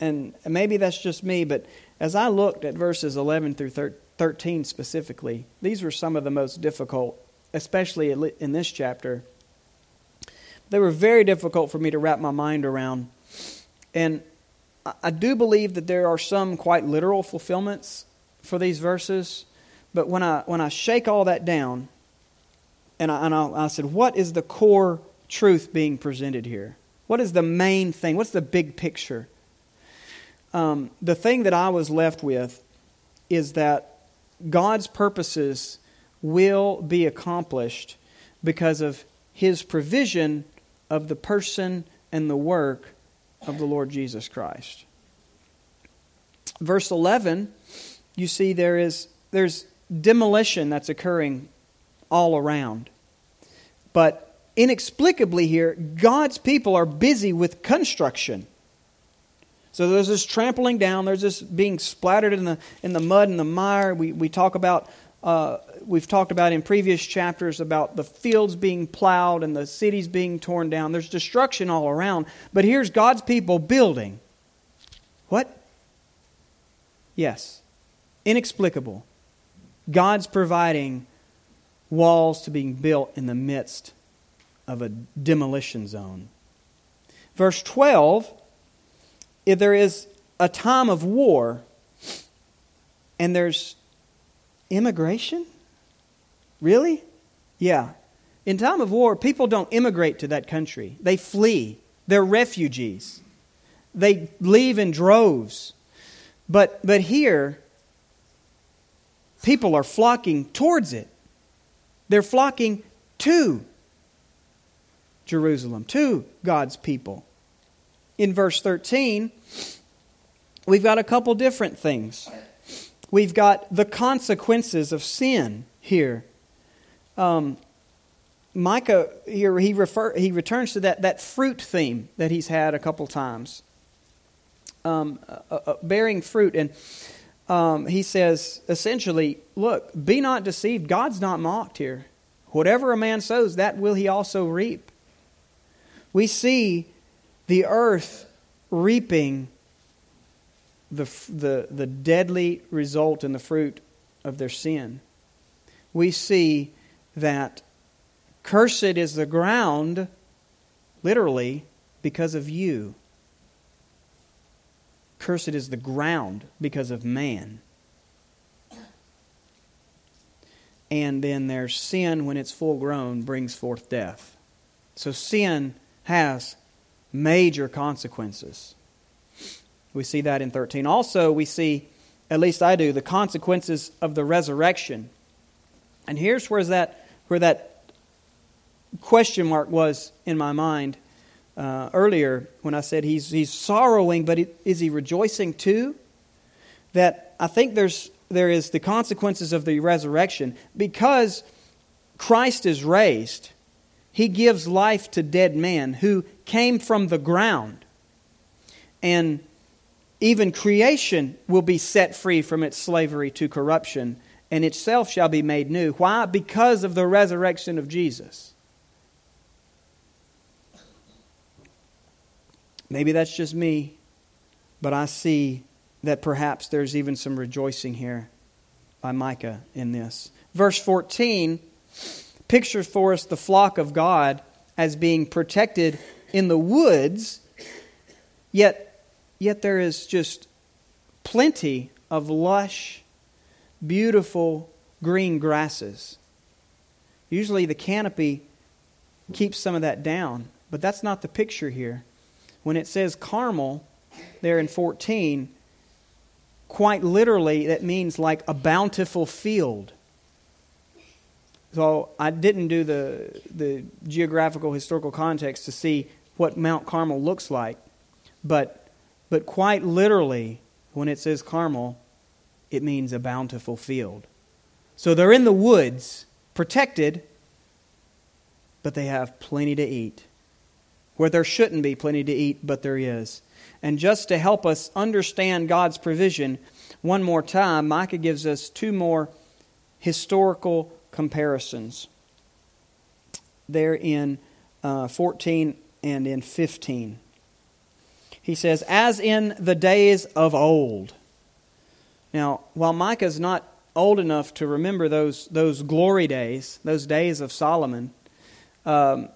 [SPEAKER 1] And maybe that's just me, but as I looked at verses 11 through 13 specifically, these were some of the most difficult, especially in this chapter, they were very difficult for me to wrap my mind around. And I do believe that there are some quite literal fulfillments for these verses. But when I, when I shake all that down, and, I, and I, I said, what is the core truth being presented here? What is the main thing? What's the big picture? Um, the thing that I was left with is that God's purposes will be accomplished because of His provision of the person and the work of the Lord Jesus Christ. Verse 11, you see there is there's demolition that's occurring all around. But inexplicably here, God's people are busy with construction. So there's this trampling down, there's this being splattered in the, in the mud and the mire. We, we talk about uh, we've talked about in previous chapters about the fields being plowed and the cities being torn down. There's destruction all around. But here's God's people building. What? Yes. Inexplicable. God's providing walls to being built in the midst of a demolition zone. Verse 12 if there is a time of war and there's Immigration? Really? Yeah. In time of war, people don't immigrate to that country. They flee. They're refugees. They leave in droves. But, but here, people are flocking towards it. They're flocking to Jerusalem, to God's people. In verse 13, we've got a couple different things we've got the consequences of sin here. Um, Micah here he refer he returns to that that fruit theme that he's had a couple times, um, uh, uh, bearing fruit, and um, he says essentially, look, be not deceived. God's not mocked here. Whatever a man sows, that will he also reap. We see the earth reaping the, the, the deadly result and the fruit of their sin. We see that cursed is the ground, literally, because of you. Cursed is the ground because of man. And then there's sin when it's full grown brings forth death. So sin has major consequences. We see that in 13. Also, we see, at least I do, the consequences of the resurrection. And here's where that, where that question mark was in my mind uh, earlier when I said he's, he's sorrowing, but is he rejoicing too? That I think there's, there is the consequences of the resurrection. Because Christ is raised, he gives life to dead men who came from the ground. And even creation will be set free from its slavery to corruption, and itself shall be made new. Why? Because of the resurrection of Jesus. Maybe that's just me, but I see that perhaps there's even some rejoicing here by Micah in this. Verse 14 pictures for us the flock of God as being protected in the woods, yet Yet there is just plenty of lush, beautiful green grasses. Usually the canopy keeps some of that down, but that's not the picture here. When it says Carmel there in 14, quite literally, that means like a bountiful field. So I didn't do the, the geographical historical context to see what Mount Carmel looks like, but but quite literally, when it says Carmel, it means a bountiful field. So they're in the woods, protected, but they have plenty to eat. Where there shouldn't be plenty to eat, but there is. And just to help us understand God's provision, one more time, Micah gives us two more historical comparisons. There in uh, 14 and in 15. He says, as in the days of old. Now, while Micah's not old enough to remember those, those glory days, those days of Solomon, um,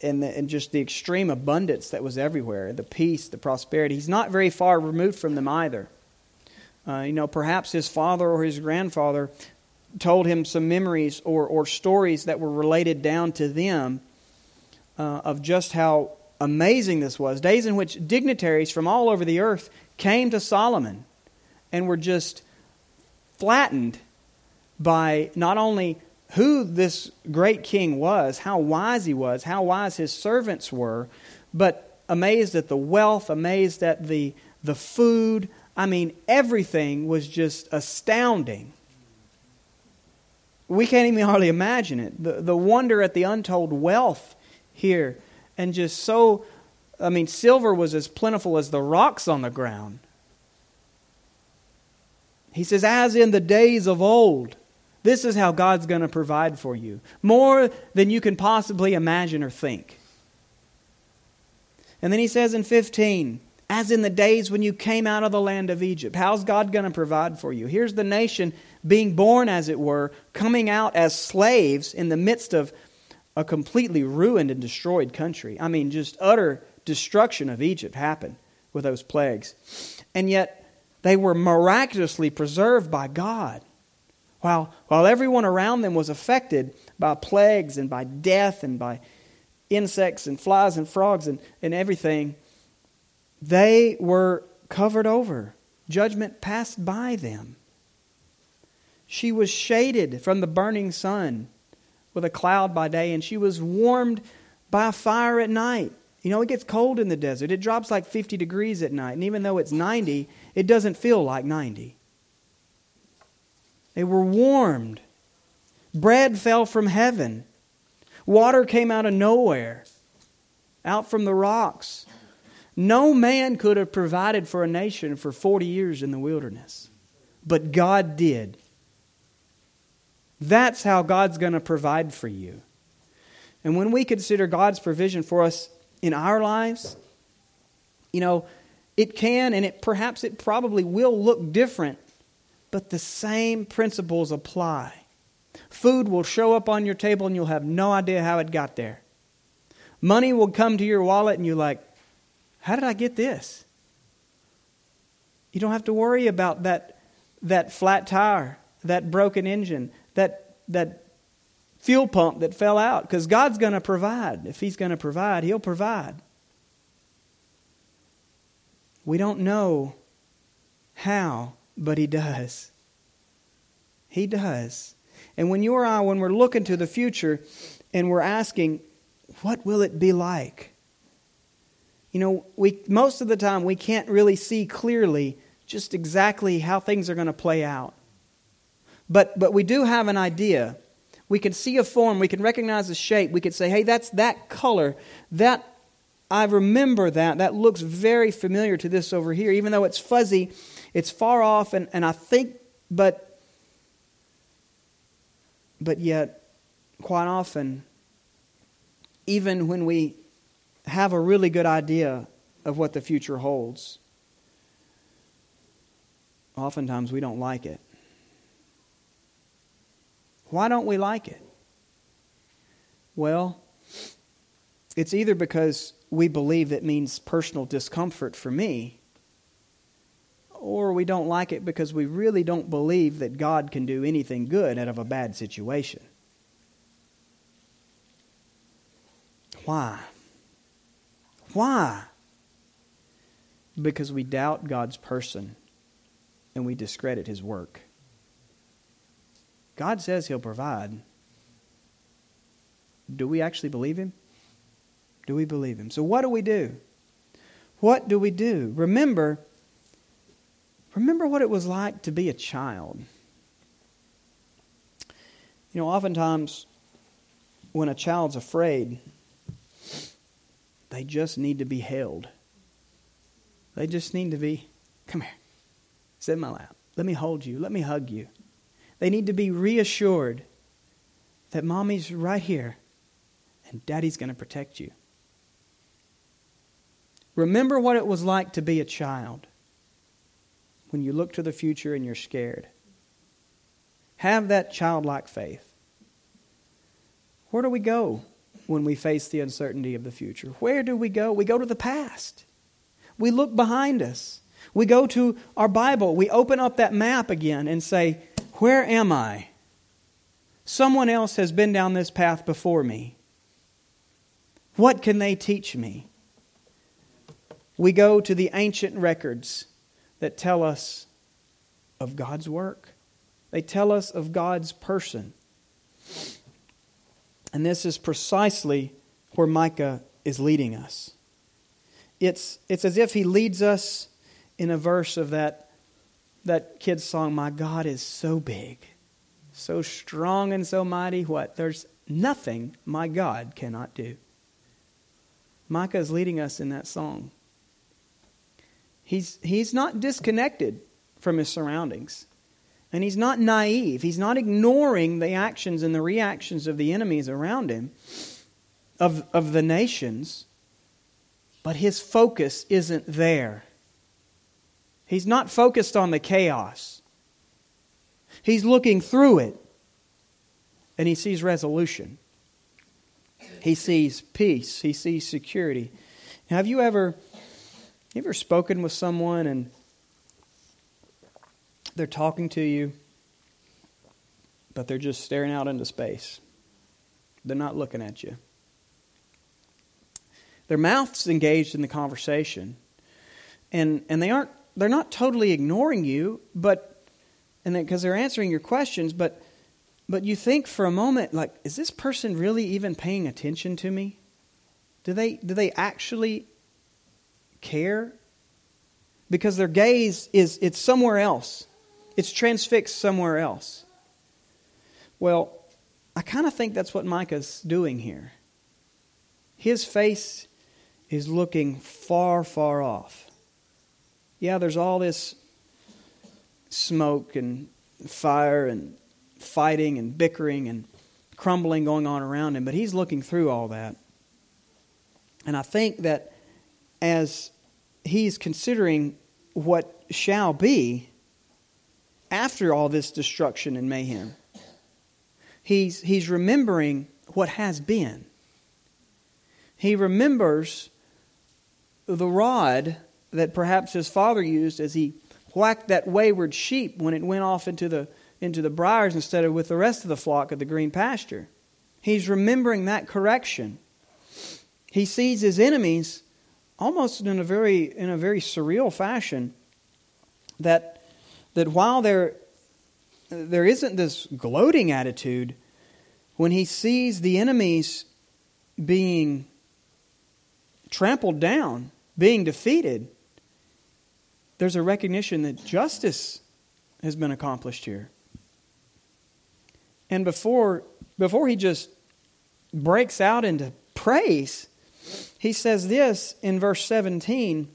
[SPEAKER 1] and, the, and just the extreme abundance that was everywhere, the peace, the prosperity, he's not very far removed from them either. Uh, you know, perhaps his father or his grandfather told him some memories or, or stories that were related down to them uh, of just how amazing this was. Days in which dignitaries from all over the earth came to Solomon and were just flattened by not only who this great king was, how wise he was, how wise his servants were, but amazed at the wealth, amazed at the, the food. I mean, everything was just astounding. We can't even hardly imagine it. The, the wonder at the untold wealth here and just so, I mean, silver was as plentiful as the rocks on the ground. He says, as in the days of old. This is how God's going to provide for you. More than you can possibly imagine or think. And then he says in 15, as in the days when you came out of the land of Egypt. How's God going to provide for you? Here's the nation being born, as it were, coming out as slaves in the midst of a completely ruined and destroyed country. I mean, just utter destruction of Egypt happened with those plagues. And yet, they were miraculously preserved by God. While, while everyone around them was affected by plagues and by death and by insects and flies and frogs and, and everything, they were covered over. Judgment passed by them. She was shaded from the burning sun with a cloud by day, and she was warmed by a fire at night. You know, it gets cold in the desert. It drops like 50 degrees at night. And even though it's 90, it doesn't feel like 90. They were warmed. Bread fell from heaven. Water came out of nowhere, out from the rocks. No man could have provided for a nation for 40 years in the wilderness, but God did. That's how God's going to provide for you. And when we consider God's provision for us in our lives, you know, it can and it perhaps it probably will look different, but the same principles apply. Food will show up on your table and you'll have no idea how it got there. Money will come to your wallet and you're like, how did I get this? You don't have to worry about that, that flat tire, that broken engine, that, that fuel pump that fell out, because God's going to provide. If He's going to provide, He'll provide. We don't know how, but He does. He does. And when you or I, when we're looking to the future and we're asking, what will it be like? You know, we, most of the time we can't really see clearly just exactly how things are going to play out. But, but we do have an idea. We can see a form, we can recognize a shape, we can say, hey, that's that color. That I remember that. That looks very familiar to this over here. Even though it's fuzzy, it's far off, and, and I think, but but yet, quite often, even when we have a really good idea of what the future holds, oftentimes we don't like it. Why don't we like it? Well, it's either because we believe it means personal discomfort for me, or we don't like it because we really don't believe that God can do anything good out of a bad situation. Why? Why? Because we doubt God's person and we discredit his work. God says he'll provide. Do we actually believe him? Do we believe him? So, what do we do? What do we do? Remember, remember what it was like to be a child. You know, oftentimes when a child's afraid, they just need to be held. They just need to be, come here, sit in my lap. Let me hold you. Let me hug you. They need to be reassured that mommy's right here and daddy's going to protect you. Remember what it was like to be a child when you look to the future and you're scared. Have that childlike faith. Where do we go when we face the uncertainty of the future? Where do we go? We go to the past. We look behind us. We go to our Bible. We open up that map again and say, Where am I? Someone else has been down this path before me. What can they teach me? We go to the ancient records that tell us of God's work, they tell us of God's person. And this is precisely where Micah is leading us. It's, it's as if he leads us in a verse of that, that kid's song, My God is so big, so strong and so mighty. What? There's nothing my God cannot do. Micah is leading us in that song. He's, he's not disconnected from his surroundings. And he's not naive. He's not ignoring the actions and the reactions of the enemies around him, of, of the nations. But his focus isn't there. He's not focused on the chaos. He's looking through it and he sees resolution. He sees peace. He sees security. Have you ever, you ever spoken with someone and they're talking to you, but they're just staring out into space. They're not looking at you. Their mouth's engaged in the conversation, and, and they aren't they're not totally ignoring you, but and because they're answering your questions, but but you think for a moment like, is this person really even paying attention to me? Do they do they actually care? Because their gaze is it's somewhere else. It's transfixed somewhere else. Well, I kind of think that's what Micah's doing here. His face is looking far, far off. Yeah, there's all this smoke and fire and fighting and bickering and crumbling going on around him, but he's looking through all that. And I think that as he's considering what shall be after all this destruction and mayhem. He's, he's remembering what has been. He remembers the rod that perhaps his father used as he whacked that wayward sheep when it went off into the, into the briars instead of with the rest of the flock of the green pasture. He's remembering that correction. He sees his enemies almost in a very, in a very surreal fashion that, that while there, there isn't this gloating attitude, when he sees the enemies being trampled down, being defeated, there's a recognition that justice has been accomplished here. And before, before he just breaks out into praise, he says this in verse 17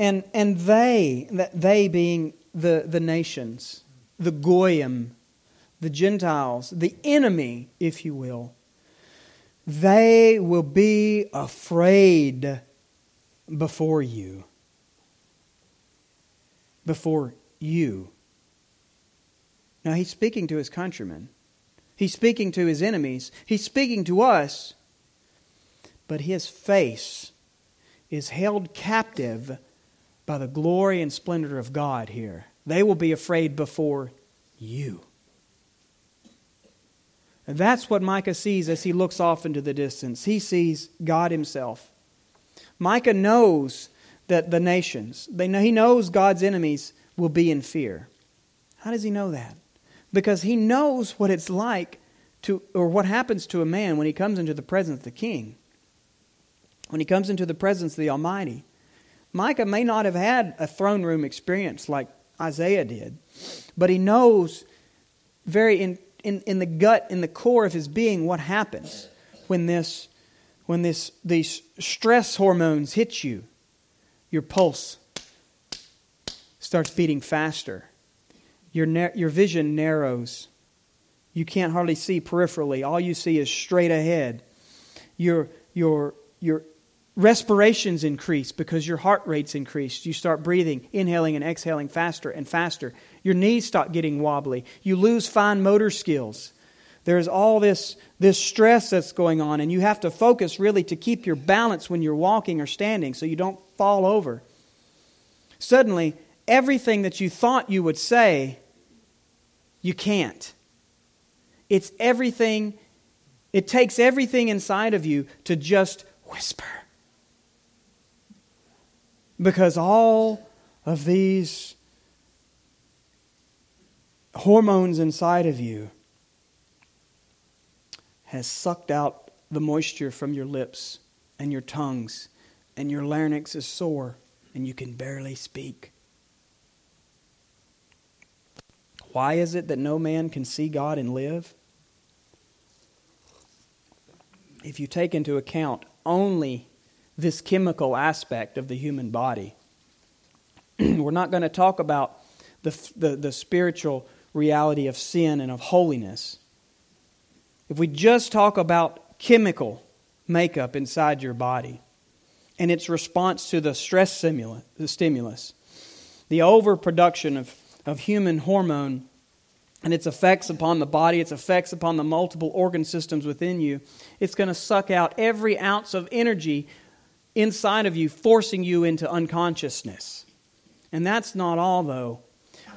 [SPEAKER 1] and, and they, that they being the, the nations, the Goyim, the Gentiles, the enemy, if you will, they will be afraid before you. Before you. Now, he's speaking to his countrymen. He's speaking to his enemies. He's speaking to us. But his face is held captive by the glory and splendor of God here. They will be afraid before you. And that's what Micah sees as he looks off into the distance. He sees God himself. Micah knows that the nations, they know, he knows God's enemies will be in fear. How does he know that? Because he knows what it's like to, or what happens to a man when he comes into the presence of the king, when he comes into the presence of the Almighty. Micah may not have had a throne room experience like Isaiah did, but he knows very in, in, in the gut, in the core of his being, what happens when this when this these stress hormones hit you. Your pulse starts beating faster. Your, your vision narrows. You can't hardly see peripherally. All you see is straight ahead. Your, your, your respirations increase because your heart rate's increased. You start breathing, inhaling and exhaling faster and faster. Your knees start getting wobbly. You lose fine motor skills. There's all this, this stress that's going on, and you have to focus really to keep your balance when you're walking or standing so you don't fall over. Suddenly, everything that you thought you would say, you can't. It's everything, it takes everything inside of you to just whisper because all of these hormones inside of you has sucked out the moisture from your lips and your tongues, and your larynx is sore, and you can barely speak. Why is it that no man can see God and live? If you take into account only this chemical aspect of the human body. [CLEARS THROAT] We're not going to talk about the, the, the, spiritual reality of sin and of holiness. If we just talk about chemical makeup inside your body and its response to the stress stimulus, the stimulus, the overproduction of, of human hormone and its effects upon the body, its effects upon the multiple organ systems within you, it's going to suck out every ounce of energy inside of you, forcing you into unconsciousness. And that's not all, though.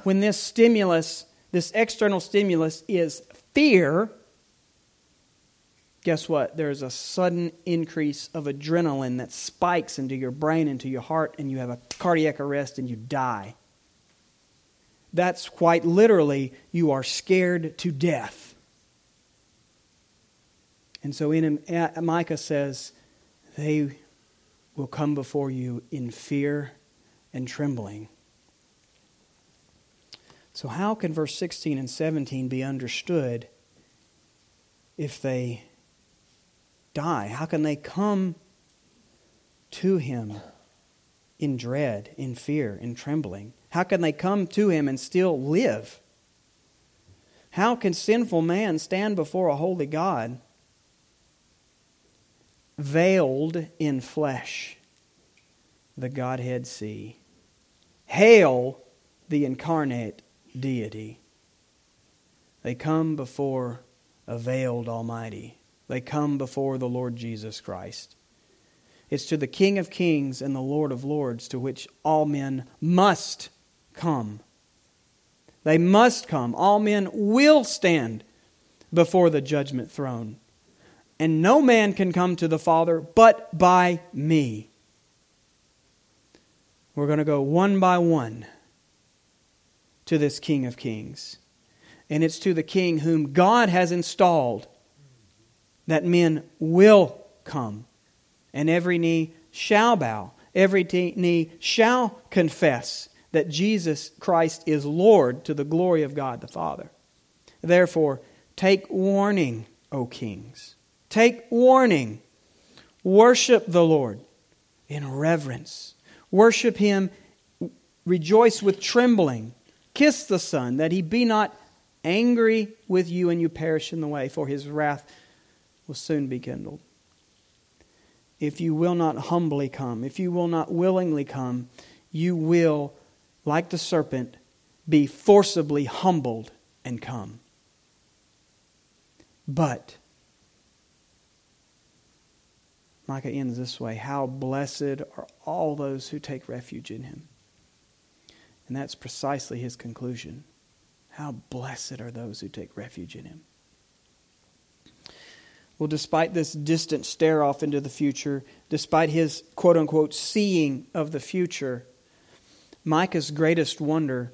[SPEAKER 1] When this stimulus, this external stimulus, is fear, guess what? There's a sudden increase of adrenaline that spikes into your brain, into your heart, and you have a cardiac arrest and you die. That's quite literally, you are scared to death. And so in Micah says, they will come before you in fear and trembling. So, how can verse 16 and 17 be understood if they die? How can they come to him in dread, in fear, in trembling? How can they come to him and still live? How can sinful man stand before a holy God veiled in flesh. the Godhead see. Hail the incarnate deity. They come before a veiled Almighty. They come before the Lord Jesus Christ. It's to the King of Kings and the Lord of Lords to which all men must come. They must come. All men will stand before the judgment throne. And no man can come to the Father but by me. We're going to go one by one to this King of Kings. And it's to the King whom God has installed that men will come. And every knee shall bow, every knee shall confess that Jesus Christ is Lord to the glory of God the Father. Therefore, take warning, O kings. Take warning. Worship the Lord in reverence. Worship him. Rejoice with trembling. Kiss the Son, that he be not angry with you and you perish in the way, for his wrath will soon be kindled. If you will not humbly come, if you will not willingly come, you will, like the serpent, be forcibly humbled and come. But, Micah ends this way How blessed are all those who take refuge in him. And that's precisely his conclusion. How blessed are those who take refuge in him. Well, despite this distant stare off into the future, despite his quote unquote seeing of the future, Micah's greatest wonder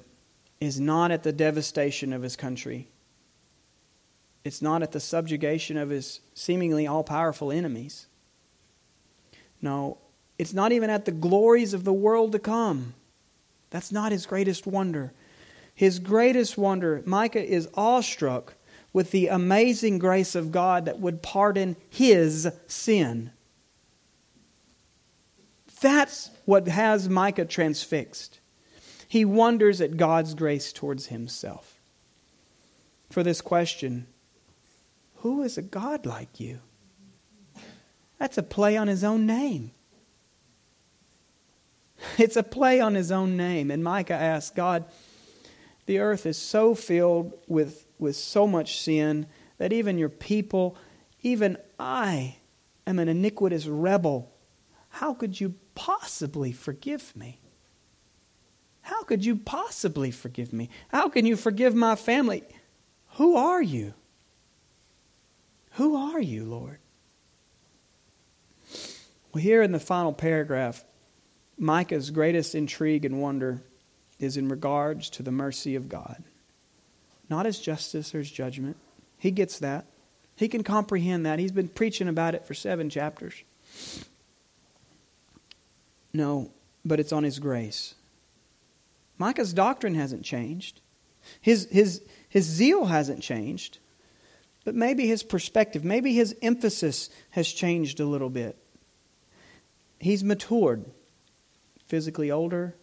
[SPEAKER 1] is not at the devastation of his country. It's not at the subjugation of his seemingly all powerful enemies. No, it's not even at the glories of the world to come. That's not his greatest wonder. His greatest wonder, Micah is awestruck with the amazing grace of God that would pardon his sin. That's what has Micah transfixed. He wonders at God's grace towards himself. For this question, who is a God like you? That's a play on his own name. It's a play on his own name. And Micah asks, God, the earth is so filled with, with so much sin that even your people, even I, am an iniquitous rebel. How could you possibly forgive me? How could you possibly forgive me? How can you forgive my family? Who are you? Who are you, Lord? Well, here in the final paragraph, Micah's greatest intrigue and wonder is in regards to the mercy of God. Not his justice or his judgment. He gets that. He can comprehend that. He's been preaching about it for seven chapters. No, but it's on his grace. Micah's doctrine hasn't changed. His, his, his zeal hasn't changed. But maybe his perspective, maybe his emphasis has changed a little bit. He's matured, physically older.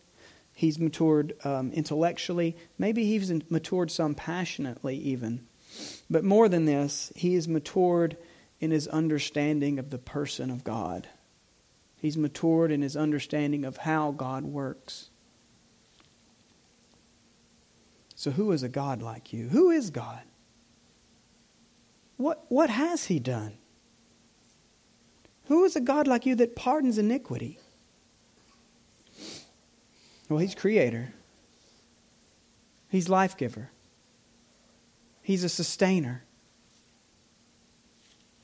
[SPEAKER 1] He's matured um, intellectually. Maybe he's matured some passionately, even. But more than this, he is matured in his understanding of the person of God. He's matured in his understanding of how God works. So, who is a God like you? Who is God? What, what has he done? Who is a God like you that pardons iniquity? Well, he's creator. He's life giver. He's a sustainer.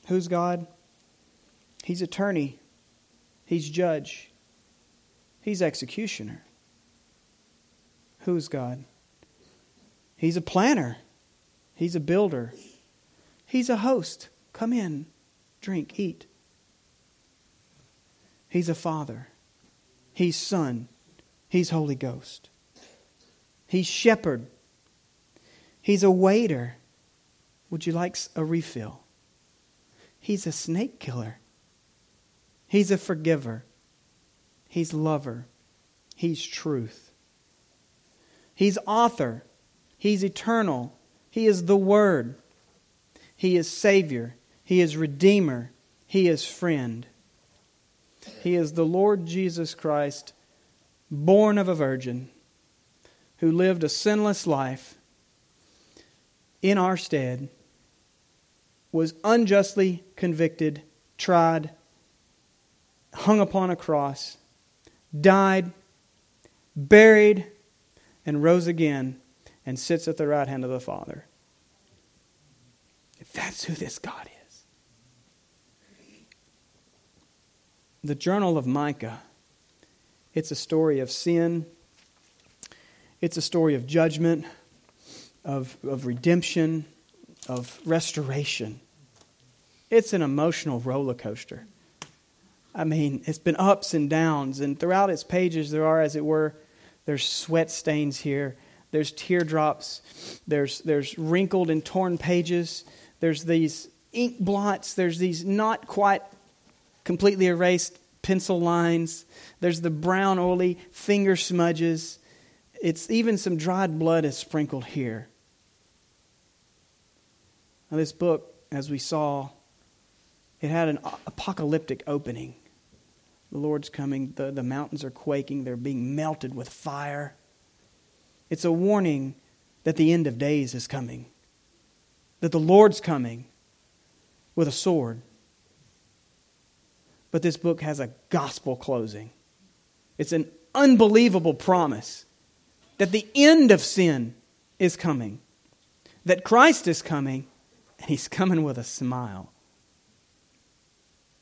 [SPEAKER 1] Who's God? He's attorney. He's judge. He's executioner. Who's God? He's a planner. He's a builder. He's a host. Come in, drink, eat. He's a father. He's son. He's Holy Ghost. He's shepherd. He's a waiter. Would you like a refill? He's a snake killer. He's a forgiver. He's lover. He's truth. He's author. He's eternal. He is the Word. He is Savior. He is Redeemer. He is friend. He is the Lord Jesus Christ, born of a virgin, who lived a sinless life in our stead, was unjustly convicted, tried, hung upon a cross, died, buried, and rose again, and sits at the right hand of the Father. If That's who this God is. The Journal of Micah, it's a story of sin, it's a story of judgment, of, of redemption, of restoration. It's an emotional roller coaster. I mean, it's been ups and downs, and throughout its pages, there are, as it were, there's sweat stains here, there's teardrops, there's, there's wrinkled and torn pages, there's these ink blots, there's these not quite completely erased pencil lines, there's the brown, oily finger smudges. It's even some dried blood is sprinkled here. Now, this book, as we saw, it had an apocalyptic opening. The Lord's coming, the, the mountains are quaking, they're being melted with fire. It's a warning that the end of days is coming, that the Lord's coming with a sword. But this book has a gospel closing. It's an unbelievable promise that the end of sin is coming, that Christ is coming, and he's coming with a smile.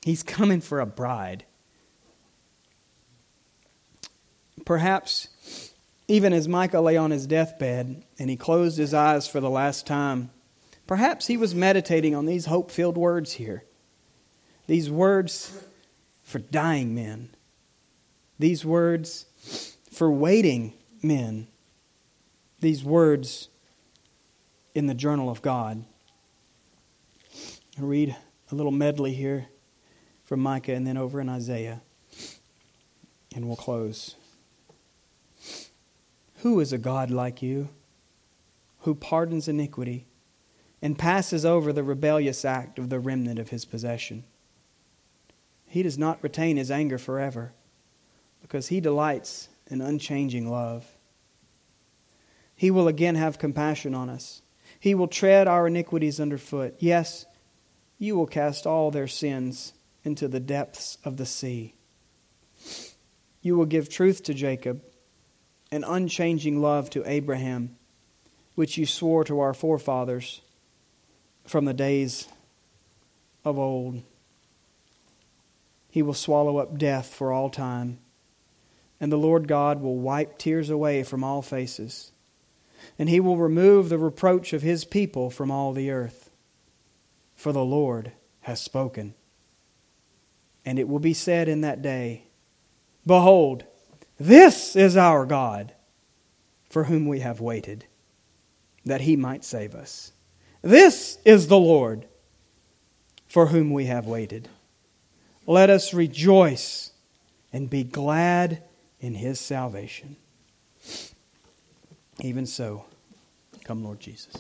[SPEAKER 1] He's coming for a bride. Perhaps even as Micah lay on his deathbed and he closed his eyes for the last time, perhaps he was meditating on these hope filled words here. These words for dying men. These words for waiting men. These words in the journal of God. I'll read a little medley here from Micah and then over in Isaiah, and we'll close. Who is a God like you, who pardons iniquity and passes over the rebellious act of the remnant of his possession? He does not retain his anger forever, because he delights in unchanging love. He will again have compassion on us. He will tread our iniquities underfoot. Yes, you will cast all their sins into the depths of the sea. You will give truth to Jacob and unchanging love to Abraham, which you swore to our forefathers from the days of old. He will swallow up death for all time, and the Lord God will wipe tears away from all faces, and he will remove the reproach of his people from all the earth for the Lord has spoken. And it will be said in that day, Behold, this is our God, for whom we have waited, that he might save us. This is the Lord, for whom we have waited. Let us rejoice and be glad in his salvation. Even so, come, Lord Jesus.